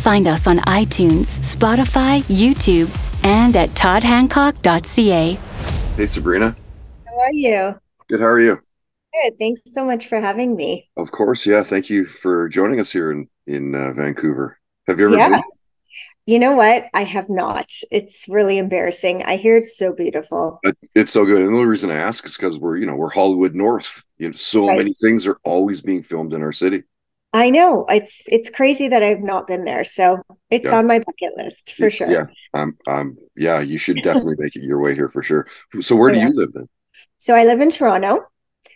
Find us on iTunes, Spotify, YouTube, and at toddhancock.ca. Hey, Sabrina. How are you? Good. How are you? Good. Thanks so much for having me. Of course. Yeah. Thank you for joining us here in in uh, Vancouver. Have you ever Yeah. been? You know what? I have not. It's really embarrassing. I hear it's so beautiful. It's so good. And the only reason I ask is because we're you know we're Hollywood North. You know, so Right. many things are always being filmed in our city. I know. It's it's crazy that I've not been there. So it's Yeah. on my bucket list for sure. Yeah. Um. Um. Yeah. You should definitely make it your way here for sure. So where do Yeah. you live then? So I live in Toronto.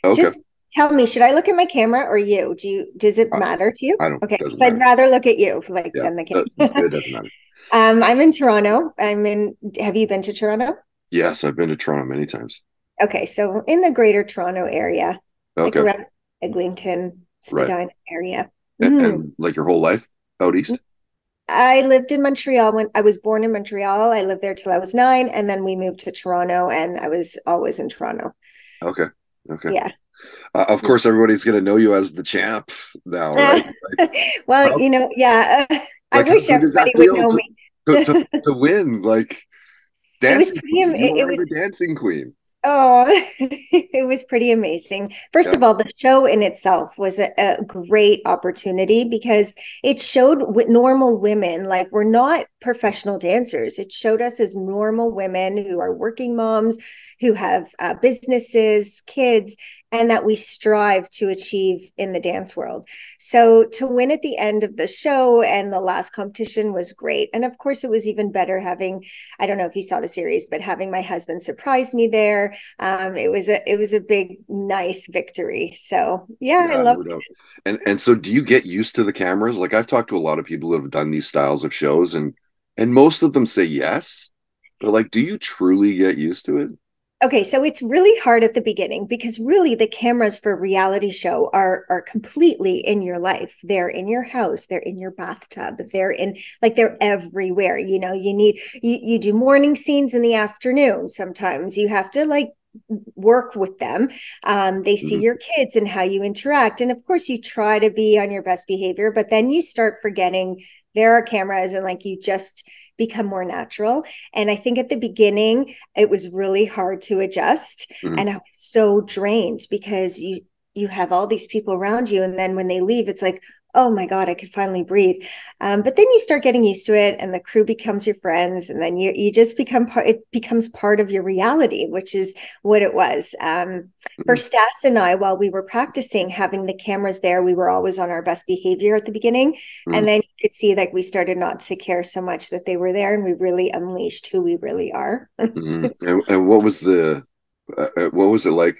Okay. Just tell me, should I look at my camera or you? Do you does it matter to you? I don't. Okay, so I'd rather look at you like Yeah, than the Uh, camera. it doesn't matter. um, I'm in Toronto. I'm in. Have you been to Toronto? Yes, I've been to Toronto many times. Okay, so in the Greater Toronto area, like Okay. around Eglinton, Right. Spadina area. And, Mhm. and like your whole life out east. I lived in Montreal when I was born in Montreal. I lived there till I was nine, and then we moved to Toronto, and I was always in Toronto. Okay. Okay. Yeah. Uh, of course, everybody's gonna know you as the champ now, right? well, Well, you know, yeah. uh, I like, how wish good does that everybody would know to- me. to, to, to win like It was dancing pretty it- it was- the dancing queen Oh, it was pretty amazing. First Yeah. of all, the show in itself was a, a great opportunity because it showed what normal women, like we're not professional dancers. It showed us as normal women who are working moms, who have uh, businesses, kids, and that we strive to achieve in the dance world. So to win at the end of the show and the last competition was great. And of course, it was even better having, I don't know if you saw the series, but having my husband surprise me there um it was a it was a big nice victory so yeah, i love no doubt. and and so do you get used to the cameras like i've talked to a lot of people who have done these styles of shows and and most of them say yes but like do you truly get used to it okay so it's really hard at the beginning because really the cameras for reality show are are completely in your life. They're in your house they're in your bathtub they're in like they're everywhere you know? You need you you do morning scenes in the afternoon sometimes. You have to like work with them. Um, they see Mhm. your kids and how you interact and of course you try to be on your best behavior but then you start forgetting there are cameras and like you just become more natural. And i think at the beginning it was really hard to adjust. Mhm. and i was so drained because you you have all these people around you. And then when they leave it's like oh my god i could finally breathe. Um, but then you start getting used to it and the crew becomes your friends and then you you just become part it becomes part of your reality which is what it was. Um, for stas and i while we were practicing having the cameras there we were always on our best behavior at the beginning. Mhm. and then you could see like we started not to care so much that they were there and we really unleashed who we really are. Mhm. and, and what was the uh, uh, what was it like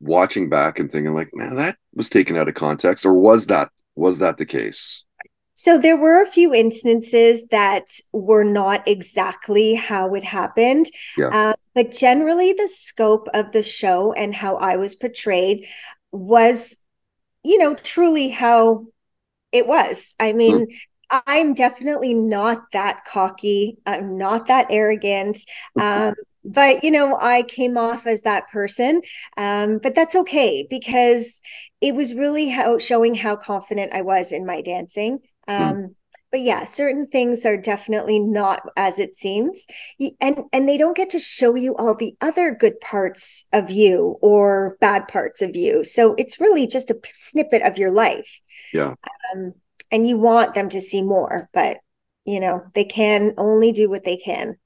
watching back and thinking like man that was taken out of context or was that was that the case So there were a few instances that were not exactly how it happened. Yeah. Uh, but generally, the scope of the show and how I was portrayed was, you know, truly how it was. I mean, I'm definitely not that cocky. I'm not that arrogant. Um, but you know, I came off as that person. Um, but that's okay because it was really how showing how confident I was in my dancing. Hmm. Um, mm. But yeah, certain things are definitely not as it seems, and and they don't get to show you all the other good parts of you or bad parts of you. So it's really just a snippet of your life. Yeah. Um, and you want them to see more, but you know they can only do what they can.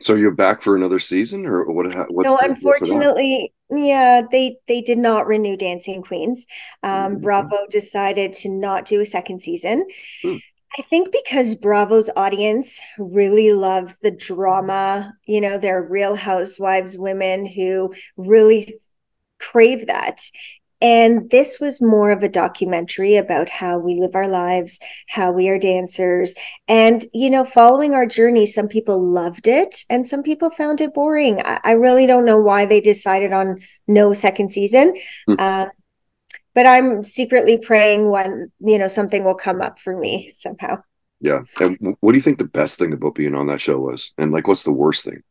So you're back for another season, or what? What's no, unfortunately, yeah, they they did not renew Dancing Queens. Um, mm-hmm. Bravo decided to not do a second season. Hmm. I think because Bravo's audience really loves the drama, you know, they're real housewives women who really crave that. And this was more of a documentary about how we live our lives, how we are dancers. And, you know, following our journey, some people loved it and some people found it boring. I, I really don't know why they decided on no second season. Mm. Uh, but I'm secretly praying when, you know, something will come up for me somehow. Yeah. And what do you think the best thing about being on that show was? And like, what's the worst thing?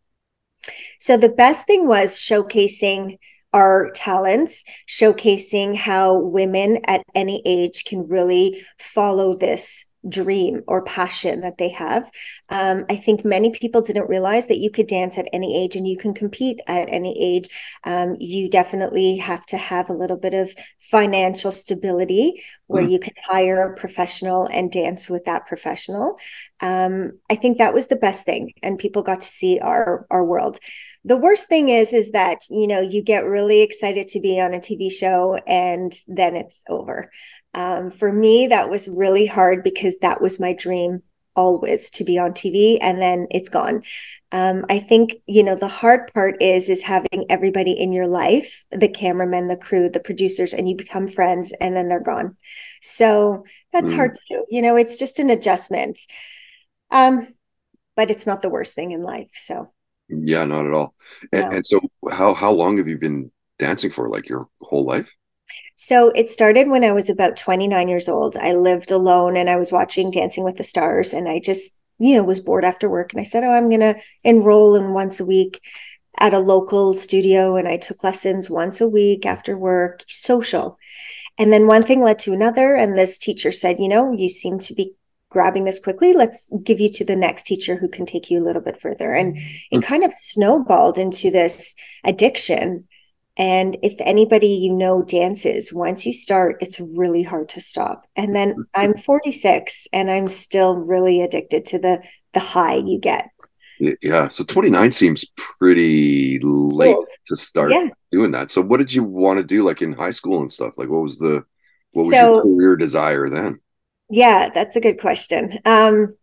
So the best thing was showcasing our talents, showcasing how women at any age can really follow this dream or passion that they have. Um, I think many people didn't realize that you could dance at any age and you can compete at any age. Um, you definitely have to have a little bit of financial stability where mm. you can hire a professional and dance with that professional. Um, I think that was the best thing, and people got to see our our world. The worst thing is, is that you know you get really excited to be on a TV show and then it's over. Um, for me, that was really hard because that was my dream always to be on TV and then it's gone. Um, I think, you know, the hard part is, is having everybody in your life, the cameramen, the crew, the producers, and you become friends and then they're gone. So that's mm. hard to do. You know, it's just an adjustment. Um, but it's not the worst thing in life. So yeah, not at all. And, no. and so how, how long have you been dancing for? Like your whole life? So it started when I was about 29 years old. I lived alone and I was watching Dancing with the Stars and I just, you know, was bored after work and I said, "Oh, I'm going to enroll in once a week at a local studio and I took lessons once a week after work, social." And then one thing led to another and this teacher said, "You know, you seem to be grabbing this quickly let's give you to the next teacher who can take you a little bit further and it mm. kind of snowballed into this addiction and if anybody you know dances, once you start, it's really hard to stop. And then mm-hmm. I'm 46 and I'm still really addicted to the the high you get. Yeah. So 29 seems pretty late cool. to start yeah. doing that. So what did you want to do like in high school and stuff? Like what was the what was so, your career desire then? Yeah, that's a good question. Um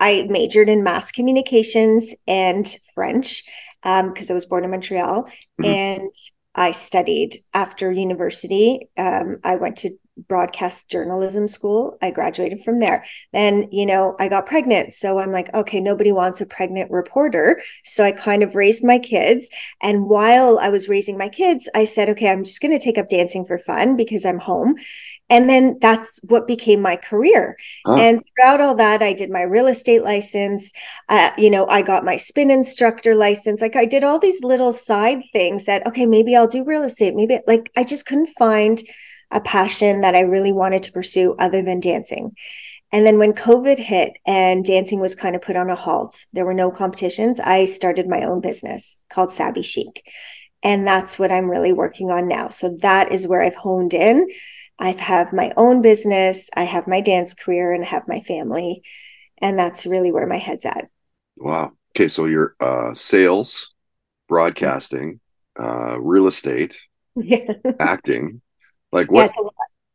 I majored in mass communications and French because um, I was born in Montreal. Mm-hmm. And I studied after university. Um, I went to broadcast journalism school. I graduated from there. Then, you know, I got pregnant. So I'm like, okay, nobody wants a pregnant reporter. So I kind of raised my kids. And while I was raising my kids, I said, okay, I'm just going to take up dancing for fun because I'm home. And then that's what became my career. Oh. And throughout all that, I did my real estate license. Uh, you know, I got my spin instructor license. Like I did all these little side things that, okay, maybe I'll do real estate. Maybe like I just couldn't find a passion that I really wanted to pursue other than dancing. And then when COVID hit and dancing was kind of put on a halt, there were no competitions. I started my own business called Sabby Chic. And that's what I'm really working on now. So that is where I've honed in I have my own business, I have my dance career, and I have my family. And that's really where my head's at. Wow. Okay. So you're uh, sales, broadcasting, uh, real estate, acting. Like what? Yeah it's,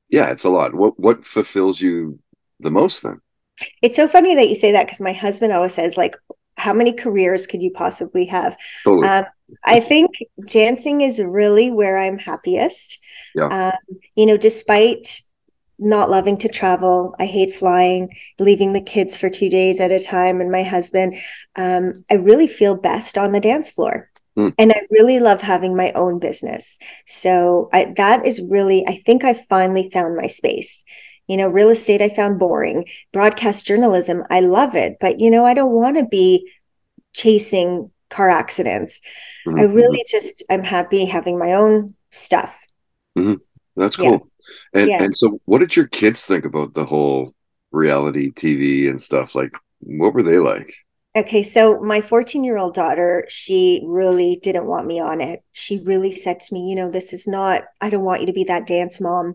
yeah, it's a lot. What what fulfills you the most then? It's so funny that you say that because my husband always says, like, how many careers could you possibly have? Totally. Um, I think dancing is really where I'm happiest. Yeah. Um, you know, despite not loving to travel, I hate flying, leaving the kids for two days at a time, and my husband. Um, I really feel best on the dance floor. Mm. And I really love having my own business. So I, that is really, I think I finally found my space You know, real estate I found boring. Broadcast journalism, I love it, but you know, I don't want to be chasing car accidents. Mm-hmm. I really just I'm happy having my own stuff. Mm-hmm. That's cool. Yeah. And yeah. and so what did your kids think about the whole reality TV and stuff? Like what were they like? Okay, so my 14 year old daughter, she really didn't want me on it. She really said to me, you know, this is not, I don't want you to be that dance mom.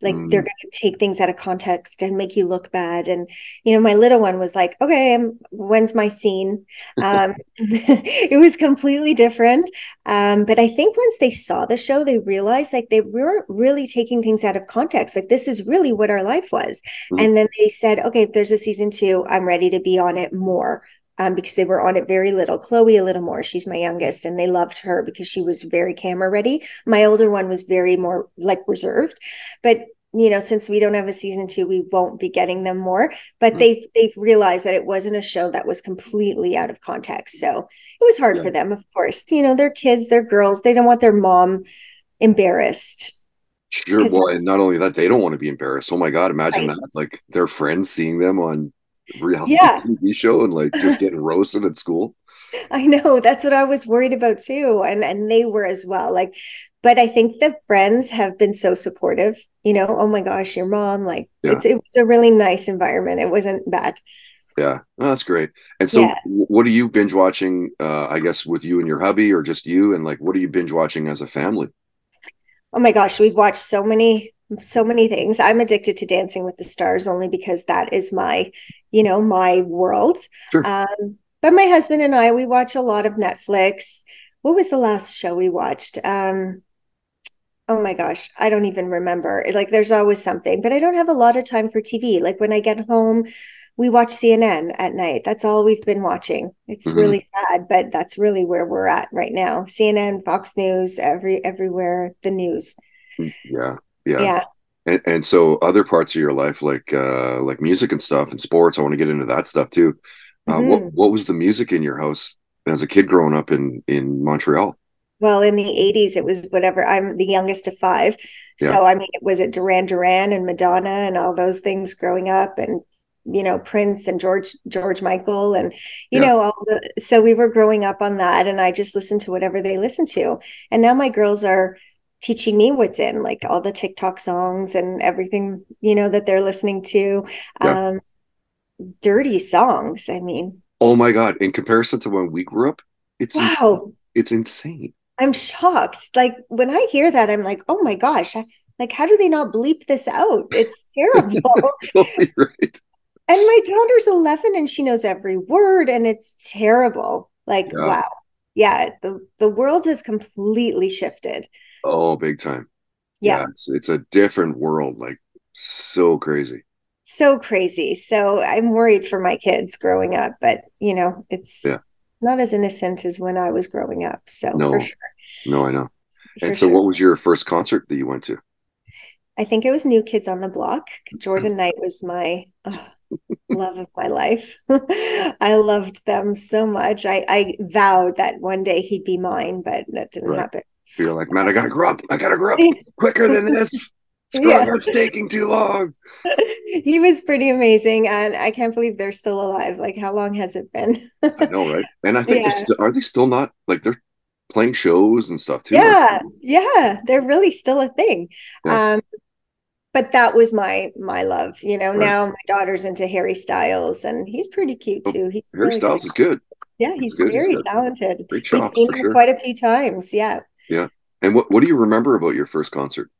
Like mm. they're going to take things out of context and make you look bad. And, you know, my little one was like, okay, I'm, when's my scene? Um, it was completely different. Um, but I think once they saw the show, they realized like they weren't really taking things out of context. Like this is really what our life was. Mm. And then they said, okay, if there's a season two, I'm ready to be on it more um, because they were on it very little. Chloe a little more. She's my youngest, and they loved her because she was very camera ready. My older one was very more like reserved, but you know since we don't have a season two we won't be getting them more but mm-hmm. they've they've realized that it wasn't a show that was completely out of context so it was hard yeah. for them of course you know they're kids they're girls they don't want their mom embarrassed sure well and not only that they don't want to be embarrassed oh my god imagine right. that like their friends seeing them on reality yeah. TV show and like just getting roasted at school. I know that's what I was worried about too, and and they were as well. Like, but I think the friends have been so supportive. You know, oh my gosh, your mom. Like, yeah. it's it was a really nice environment. It wasn't bad. Yeah, that's great. And so, yeah. what are you binge watching? Uh, I guess with you and your hubby, or just you? And like, what are you binge watching as a family? Oh my gosh, we've watched so many so many things. I'm addicted to Dancing with the Stars only because that is my, you know, my world. Sure. Um, but my husband and I, we watch a lot of Netflix. What was the last show we watched? Um, oh my gosh, I don't even remember. Like, there's always something, but I don't have a lot of time for TV. Like when I get home, we watch CNN at night. That's all we've been watching. It's mm-hmm. really sad, but that's really where we're at right now. CNN, Fox News, every everywhere the news. Mm, yeah yeah yeah and, and so other parts of your life like uh like music and stuff and sports i want to get into that stuff too uh, mm-hmm. what what was the music in your house as a kid growing up in in montreal well in the 80s it was whatever i'm the youngest of five yeah. so i mean it was it duran duran and madonna and all those things growing up and you know prince and george george michael and you yeah. know all the so we were growing up on that and i just listened to whatever they listened to and now my girls are teaching me what's in like all the TikTok songs and everything, you know, that they're listening to. Yeah. Um, dirty songs. I mean, oh my God. In comparison to when we grew up, it's wow. Insane. It's insane. I'm shocked. Like when I hear that, I'm like, oh my gosh, like how do they not bleep this out? It's terrible. totally right. And my daughter's 11 and she knows every word and it's terrible. Like, yeah. wow. Yeah, the, the world has completely shifted. Oh, big time. Yeah. yeah it's, it's a different world, like so crazy. So crazy. So I'm worried for my kids growing up, but you know, it's yeah. not as innocent as when I was growing up. So no, for sure. No, I know. For and so sure. what was your first concert that you went to? I think it was New Kids on the Block. Jordan Knight was my oh, love of my life. I loved them so much. I, I vowed that one day he'd be mine, but that didn't right. happen. You're like, man, I gotta grow up. I gotta grow up quicker than this. Screw yeah. up's taking too long. he was pretty amazing, and I can't believe they're still alive. Like, how long has it been? I know, right? And I think yeah. they're still, are they still not like they're playing shows and stuff too? Yeah, right? yeah, they're really still a thing. Yeah. Um, but that was my my love. You know, right. now my daughter's into Harry Styles, and he's pretty cute oh, too. He's Harry Styles is good. Yeah, he's, he's good. very he's talented. We've seen him sure. quite a few times. Yeah. Yeah. And what, what do you remember about your first concert?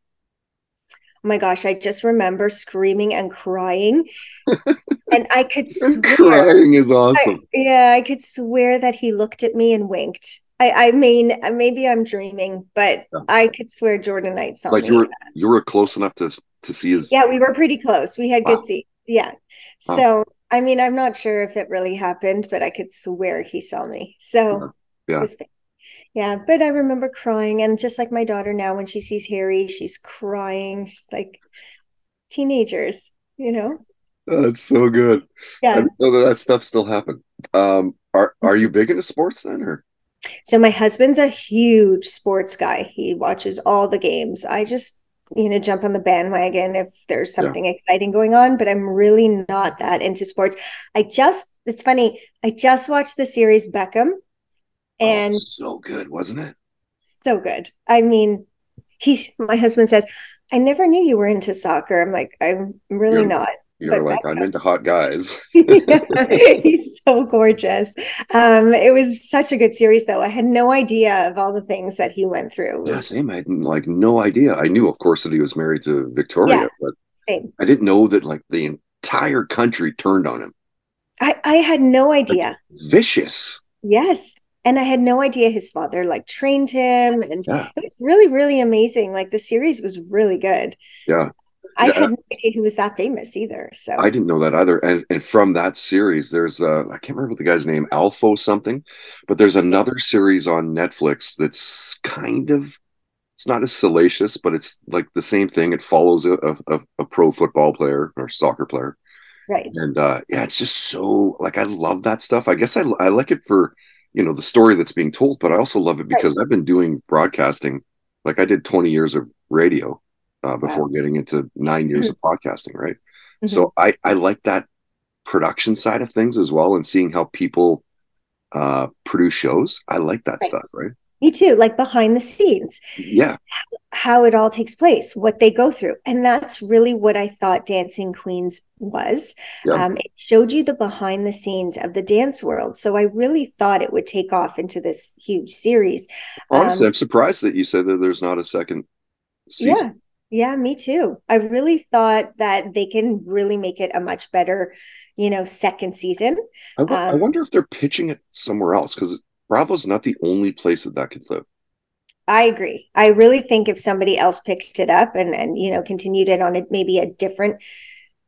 Oh my gosh, I just remember screaming and crying. and I could swear. Crying is awesome. I, yeah, I could swear that he looked at me and winked. I, I mean, maybe I'm dreaming, but yeah. I could swear Jordan Knight saw like me. you were you were close enough to to see his. Yeah, we were pretty close. We had wow. good seats. Yeah. Wow. So I mean, I'm not sure if it really happened, but I could swear he saw me. So yeah. yeah yeah but i remember crying and just like my daughter now when she sees harry she's crying she's like teenagers you know? Oh, that's so good. Yeah. that, that stuff still happened. Um are are you big into sports then or? So my husband's a huge sports guy. He watches all the games. I just you know, jump on the bandwagon if there's something yeah. exciting going on, but I'm really not that into sports. I just, it's funny, I just watched the series Beckham and oh, so good, wasn't it? So good. I mean, he's, my husband says, I never knew you were into soccer. I'm like, I'm really you're, not. You're like, I'm into hot guys. he's so gorgeous. Um, it was such a good series, though. I had no idea of all the things that he went through. Yeah, same. I had like no idea. I knew, of course, that he was married to Victoria, yeah, but same. I didn't know that like the entire country turned on him. I, I had no idea. Like, vicious. Yes and I had no idea his father like trained him, and yeah. it was really, really amazing. Like the series was really good. Yeah. I yeah. had no idea he was that famous either. So I didn't know that either. And and from that series, there's uh I can't remember the guy's name, Alfo something, but there's another series on Netflix that's kind of it's not as salacious, but it's like the same thing. It follows a, a, a pro football player or soccer player. Right. And uh yeah, it's just so like I love that stuff. I guess I I like it for you know the story that's being told but i also love it because right. i've been doing broadcasting like i did 20 years of radio uh, before wow. getting into nine years mm-hmm. of podcasting right mm-hmm. so i i like that production side of things as well and seeing how people uh produce shows i like that right. stuff right me too like behind the scenes. Yeah. How it all takes place what they go through. And that's really what i thought dancing queens was. Yeah. um, it showed you the behind the scenes of the dance world. So i really thought it would take off into this huge series. Honestly um, i'm surprised that you said that there's not a second season. yeah. Yeah me too. I really thought that they can really make it a much better you know second season. I, w- um, I wonder if they're pitching it somewhere else because Bravo's not the only place that that could live. I agree. I really think if somebody else picked it up and and you know continued it on a, maybe a different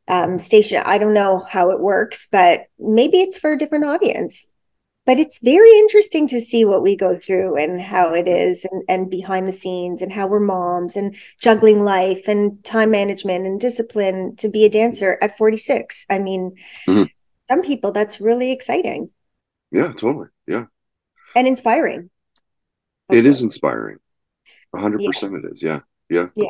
um, station, I don't know how it works, but maybe it's for a different audience. But it's very interesting to see what we go through and how it is, and, and behind the scenes, and how we're moms and juggling life and time management and discipline to be a dancer at 46. I mean, mm-hmm. some people that's really exciting. Yeah, totally. Yeah and inspiring. It is inspiring. hundred yeah. percent it is. Yeah. Yeah. Yeah.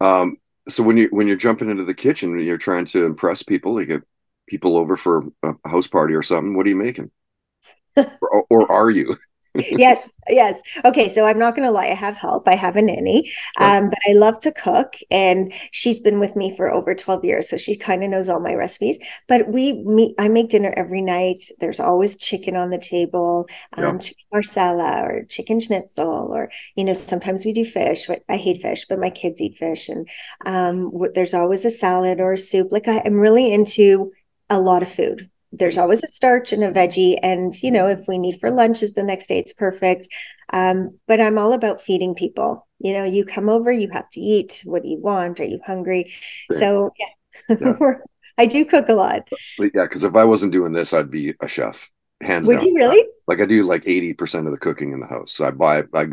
Um, so when you when you're jumping into the kitchen and you're trying to impress people, you get people over for a house party or something, what are you making? or, or are you? Yes, yes. Okay, so I'm not going to lie. I have help. I have a nanny, um, but I love to cook, and she's been with me for over 12 years, so she kind of knows all my recipes. But we meet. I make dinner every night. There's always chicken on the table, um, yeah. chicken marsala or chicken schnitzel, or you know, sometimes we do fish. But I hate fish, but my kids eat fish, and um, there's always a salad or a soup. Like I, I'm really into a lot of food there's always a starch and a veggie and you know if we need for lunches the next day it's perfect. Um, but i'm all about feeding people. You know you come over you have to eat. What do you want? Are you hungry? So yeah, yeah. i do cook a lot. But yeah because if i wasn't doing this i'd be a chef hands Would down. you really? Like i do like 80% of the cooking in the house. So i buy I,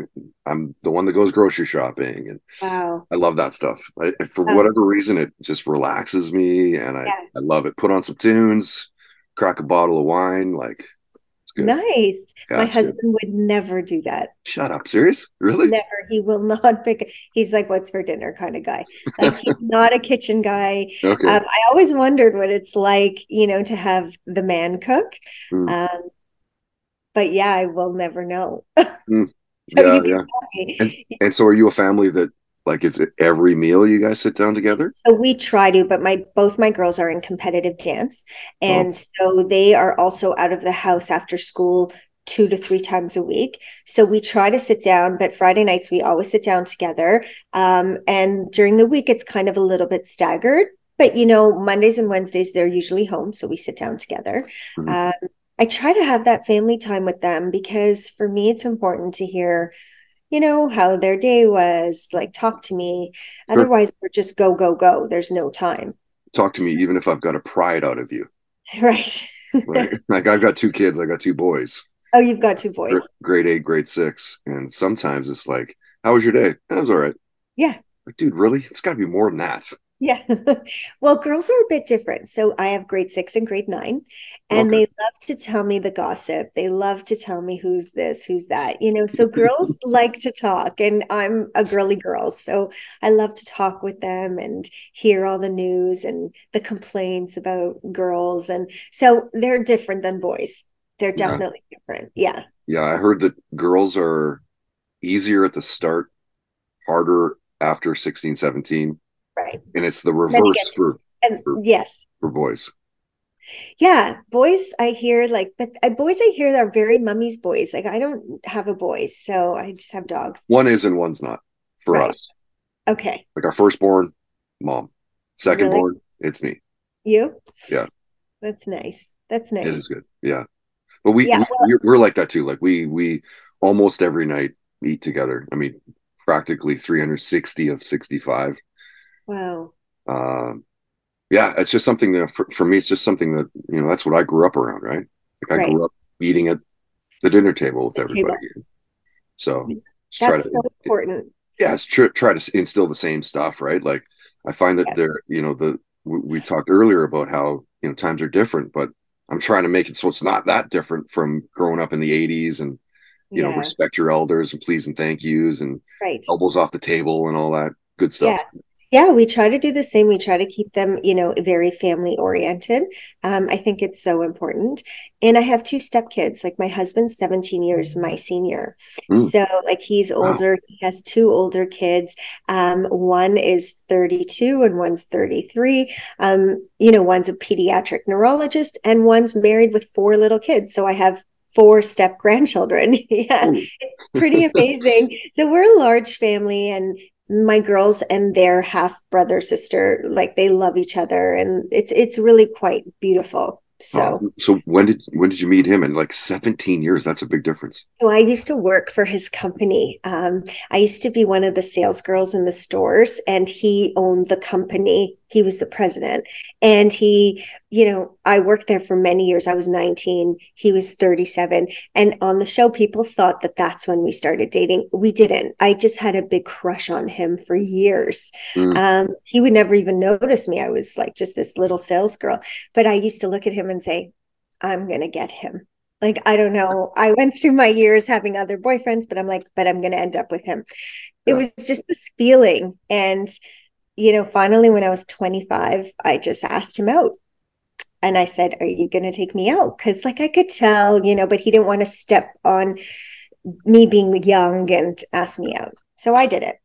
i'm the one that goes grocery shopping and wow. I love that stuff. I, for oh. whatever reason it just relaxes me and I, yeah. I love it. Put on some tunes crack a bottle of wine. Like, Nice. Yeah, My husband good. would never do that. Shut up. Serious? Really? Never. He will not pick. He's like, what's for dinner kind of guy. Like, he's not a kitchen guy. Okay. Um, I always wondered what it's like, you know, to have the man cook. Mm. Um, but yeah, I will never know. mm. so yeah, yeah. And, and so are you a family that like, is it every meal you guys sit down together? So we try to, but my both my girls are in competitive dance, and oh. so they are also out of the house after school two to three times a week. So we try to sit down, but Friday nights we always sit down together. Um, and during the week, it's kind of a little bit staggered. But you know, Mondays and Wednesdays they're usually home, so we sit down together. Mm-hmm. Um, I try to have that family time with them because for me, it's important to hear you know, how their day was, like talk to me. Otherwise, we're just go, go, go. There's no time. Talk to me, even if I've got to pry it out of you. Right. like, like I've got two kids, I got two boys. Oh, you've got two boys. Grade eight, grade six. And sometimes it's like, how was your day? That was all right. Yeah. Like, dude, really? It's got to be more than that. Yeah. well, girls are a bit different. So I have grade six and grade nine, and okay. they love to tell me the gossip. They love to tell me who's this, who's that, you know. So girls like to talk, and I'm a girly girl. So I love to talk with them and hear all the news and the complaints about girls. And so they're different than boys. They're definitely yeah. different. Yeah. Yeah. I heard that girls are easier at the start, harder after 16, 17 Right. And it's the reverse for, and, for, yes for boys. Yeah, boys. I hear like, but uh, boys I hear are very mummy's boys. Like I don't have a boy, so I just have dogs. One is and one's not for right. us. Okay. Like our firstborn, mom. Second really? born, it's me. You? Yeah. That's nice. That's nice. It is good. Yeah. But we, yeah, we well, we're like that too. Like we we almost every night eat together. I mean, practically 360 of 65 Wow. Um, yeah, it's just something that for, for me, it's just something that, you know, that's what I grew up around, right? Like I right. grew up eating at the dinner table with everybody. Table. So that's to, so important. Yeah, it's tr- try to instill the same stuff, right? Like I find that yeah. there, you know, the, we, we talked earlier about how, you know, times are different, but I'm trying to make it so it's not that different from growing up in the 80s and, you yeah. know, respect your elders and please and thank yous and right. elbows off the table and all that good stuff. Yeah. Yeah, we try to do the same. We try to keep them, you know, very family oriented. Um, I think it's so important. And I have two stepkids. Like my husband's 17 years my senior. Mm. So like he's older. Wow. He has two older kids. Um, one is 32 and one's 33. Um, you know, one's a pediatric neurologist and one's married with four little kids. So I have four step grandchildren. yeah, it's pretty amazing. so we're a large family, and my girls and their half brother sister like they love each other and it's it's really quite beautiful so, um, so when did when did you meet him? In like seventeen years, that's a big difference. So I used to work for his company. Um, I used to be one of the sales girls in the stores, and he owned the company. He was the president, and he, you know, I worked there for many years. I was nineteen. He was thirty-seven, and on the show, people thought that that's when we started dating. We didn't. I just had a big crush on him for years. Mm. Um, he would never even notice me. I was like just this little sales girl, but I used to look at him and say, I'm going to get him. Like, I don't know. I went through my years having other boyfriends, but I'm like, but I'm going to end up with him. It was just this feeling. And, you know, finally, when I was 25, I just asked him out. And I said, Are you going to take me out? Because, like, I could tell, you know, but he didn't want to step on me being young and ask me out. So I did it.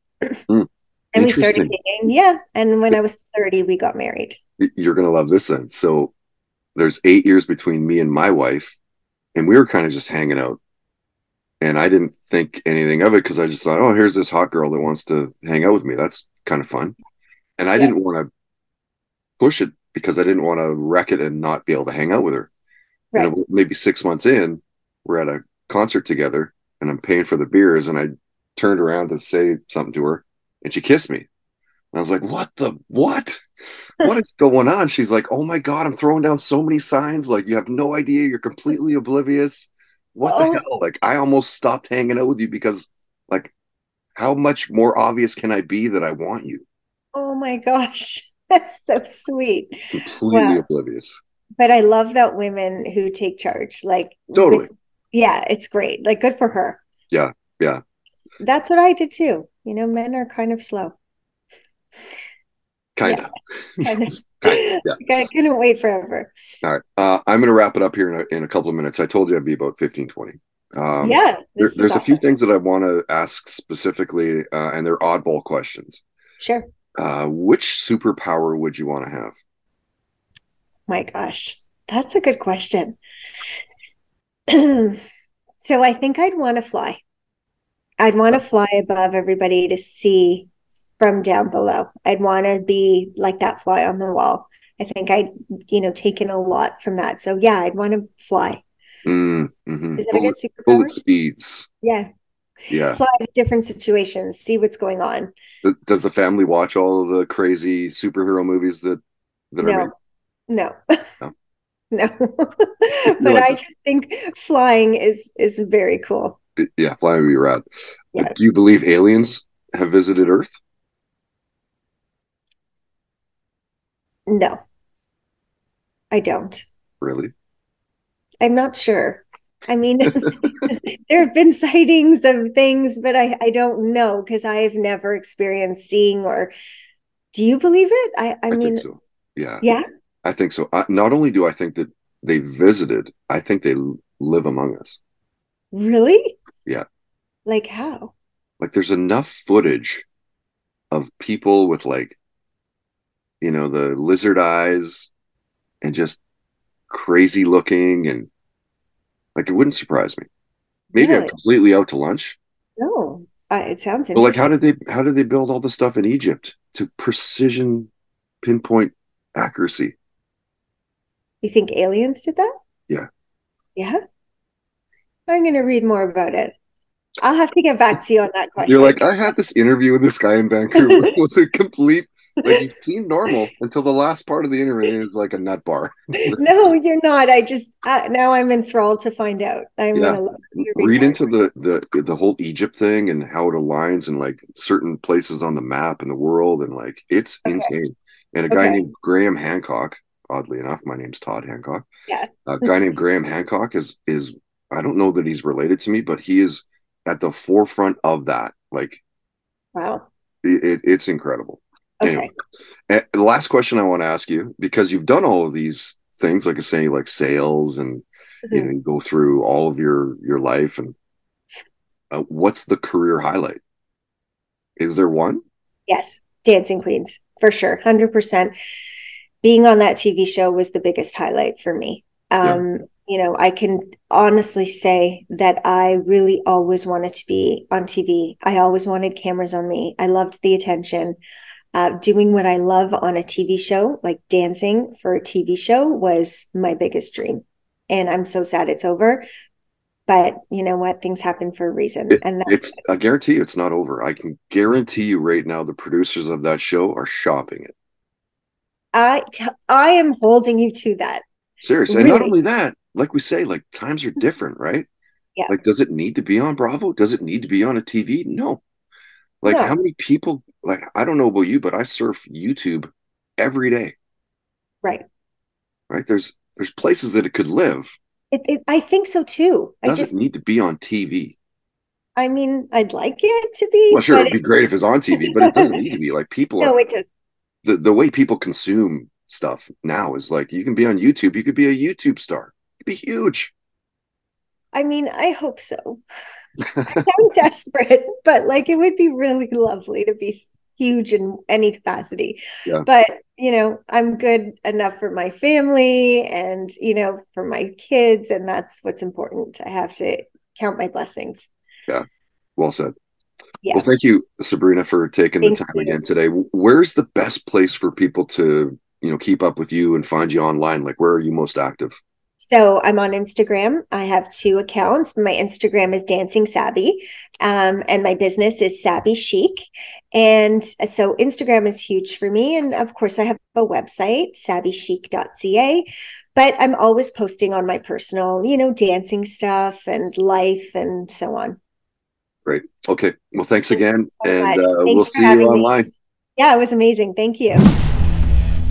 Mm, and we started dating. Yeah. And when I was 30, we got married. You're going to love this then. So there's eight years between me and my wife, and we were kind of just hanging out. And I didn't think anything of it because I just thought, oh, here's this hot girl that wants to hang out with me. That's kind of fun. And I yeah. didn't want to push it because I didn't want to wreck it and not be able to hang out with her. Right. And maybe six months in, we're at a concert together and I'm paying for the beers. And I turned around to say something to her and she kissed me. And I was like, what the, what? what is going on? She's like, oh my God, I'm throwing down so many signs. Like, you have no idea. You're completely oblivious. What oh. the hell? Like, I almost stopped hanging out with you because, like, how much more obvious can I be that I want you? Oh my gosh. That's so sweet. Completely wow. oblivious. But I love that women who take charge. Like, totally. yeah, it's great. Like, good for her. Yeah. Yeah. That's what I did too. You know, men are kind of slow kind of. Yeah. yeah. I couldn't wait forever. All right. Uh, I'm going to wrap it up here in a, in a couple of minutes. I told you I'd be about 15, 20. Um, yeah. There, there's awesome. a few things that I want to ask specifically, uh, and they're oddball questions. Sure. Uh, which superpower would you want to have? My gosh, that's a good question. so I think I'd want to fly. I'd want to fly above everybody to see from down below. I'd want to be like that fly on the wall. I think I'd, you know, taken a lot from that. So yeah, I'd want to fly. Mm, mm-hmm. Is that bullet, a good superpower? Bullet speeds. Yeah. Yeah. Fly to different situations, see what's going on. Does the family watch all of the crazy superhero movies that that no. are made? No. No. no. but I just think flying is is very cool. Yeah, flying would be rad. Do you believe aliens have visited Earth? No, I don't. Really? I'm not sure. I mean, there have been sightings of things, but I, I don't know because I've never experienced seeing or. Do you believe it? I, I, I mean, so. yeah, yeah, I think so. I, not only do I think that they visited, I think they live among us. Really? Yeah. Like how? Like there's enough footage of people with like, you know, the lizard eyes and just crazy looking and like it wouldn't surprise me. Maybe really? I'm completely out to lunch. No, uh, it sounds. But like, how did they how did they build all the stuff in Egypt to precision, pinpoint accuracy? You think aliens did that? Yeah. Yeah. I'm going to read more about it. I'll have to get back to you on that question. You're like, I had this interview with this guy in Vancouver. it was a complete like you seem normal until the last part of the interview is like a nut bar. no, you're not. I just uh, now I'm enthralled to find out. I'm yeah. gonna read into the the the whole Egypt thing and how it aligns and like certain places on the map in the world and like it's okay. insane. And a guy okay. named Graham Hancock, oddly enough, my name's Todd Hancock. Yeah. A guy named Graham Hancock is is I don't know that he's related to me, but he is at the forefront of that. Like, wow, it, it's incredible. Okay. Anyway, the last question I want to ask you because you've done all of these things, like I say, like sales, and mm-hmm. you know, you go through all of your your life, and uh, what's the career highlight? Is there one? Yes, Dancing Queens for sure, hundred percent. Being on that TV show was the biggest highlight for me. Um, yeah. You know, I can honestly say that I really always wanted to be on TV. I always wanted cameras on me. I loved the attention uh, doing what I love on a TV show, like dancing for a TV show, was my biggest dream. And I'm so sad it's over. But you know what? Things happen for a reason. It, and it's, I guarantee you, it's not over. I can guarantee you right now, the producers of that show are shopping it. I, t- I am holding you to that. Seriously. Really? And not only that, like we say, like times are different, right? Yeah. Like, does it need to be on Bravo? Does it need to be on a TV? No. Like how many people like I don't know about you, but I surf YouTube every day. Right. Right. There's there's places that it could live. It, it, I think so too. It doesn't just, need to be on TV. I mean, I'd like it to be. Well, sure, it'd be great if it's on TV, but it doesn't need to be. Like people no, are, it does. The the way people consume stuff now is like you can be on YouTube. You could be a YouTube star. It'd be huge. I mean, I hope so. I'm desperate, but like it would be really lovely to be huge in any capacity. Yeah. But you know, I'm good enough for my family and you know, for my kids, and that's what's important. I have to count my blessings. Yeah. Well said. Yeah. Well, thank you, Sabrina, for taking thank the time you. again today. Where's the best place for people to, you know, keep up with you and find you online? Like, where are you most active? So I'm on Instagram. I have two accounts. My Instagram is Dancing Sabby, um, and my business is Sabby Chic. And so Instagram is huge for me. And of course, I have a website, sabbychic.ca. But I'm always posting on my personal, you know, dancing stuff and life and so on. Great. Okay. Well, thanks again. So and uh, we'll see you online. Me. Yeah, it was amazing. Thank you.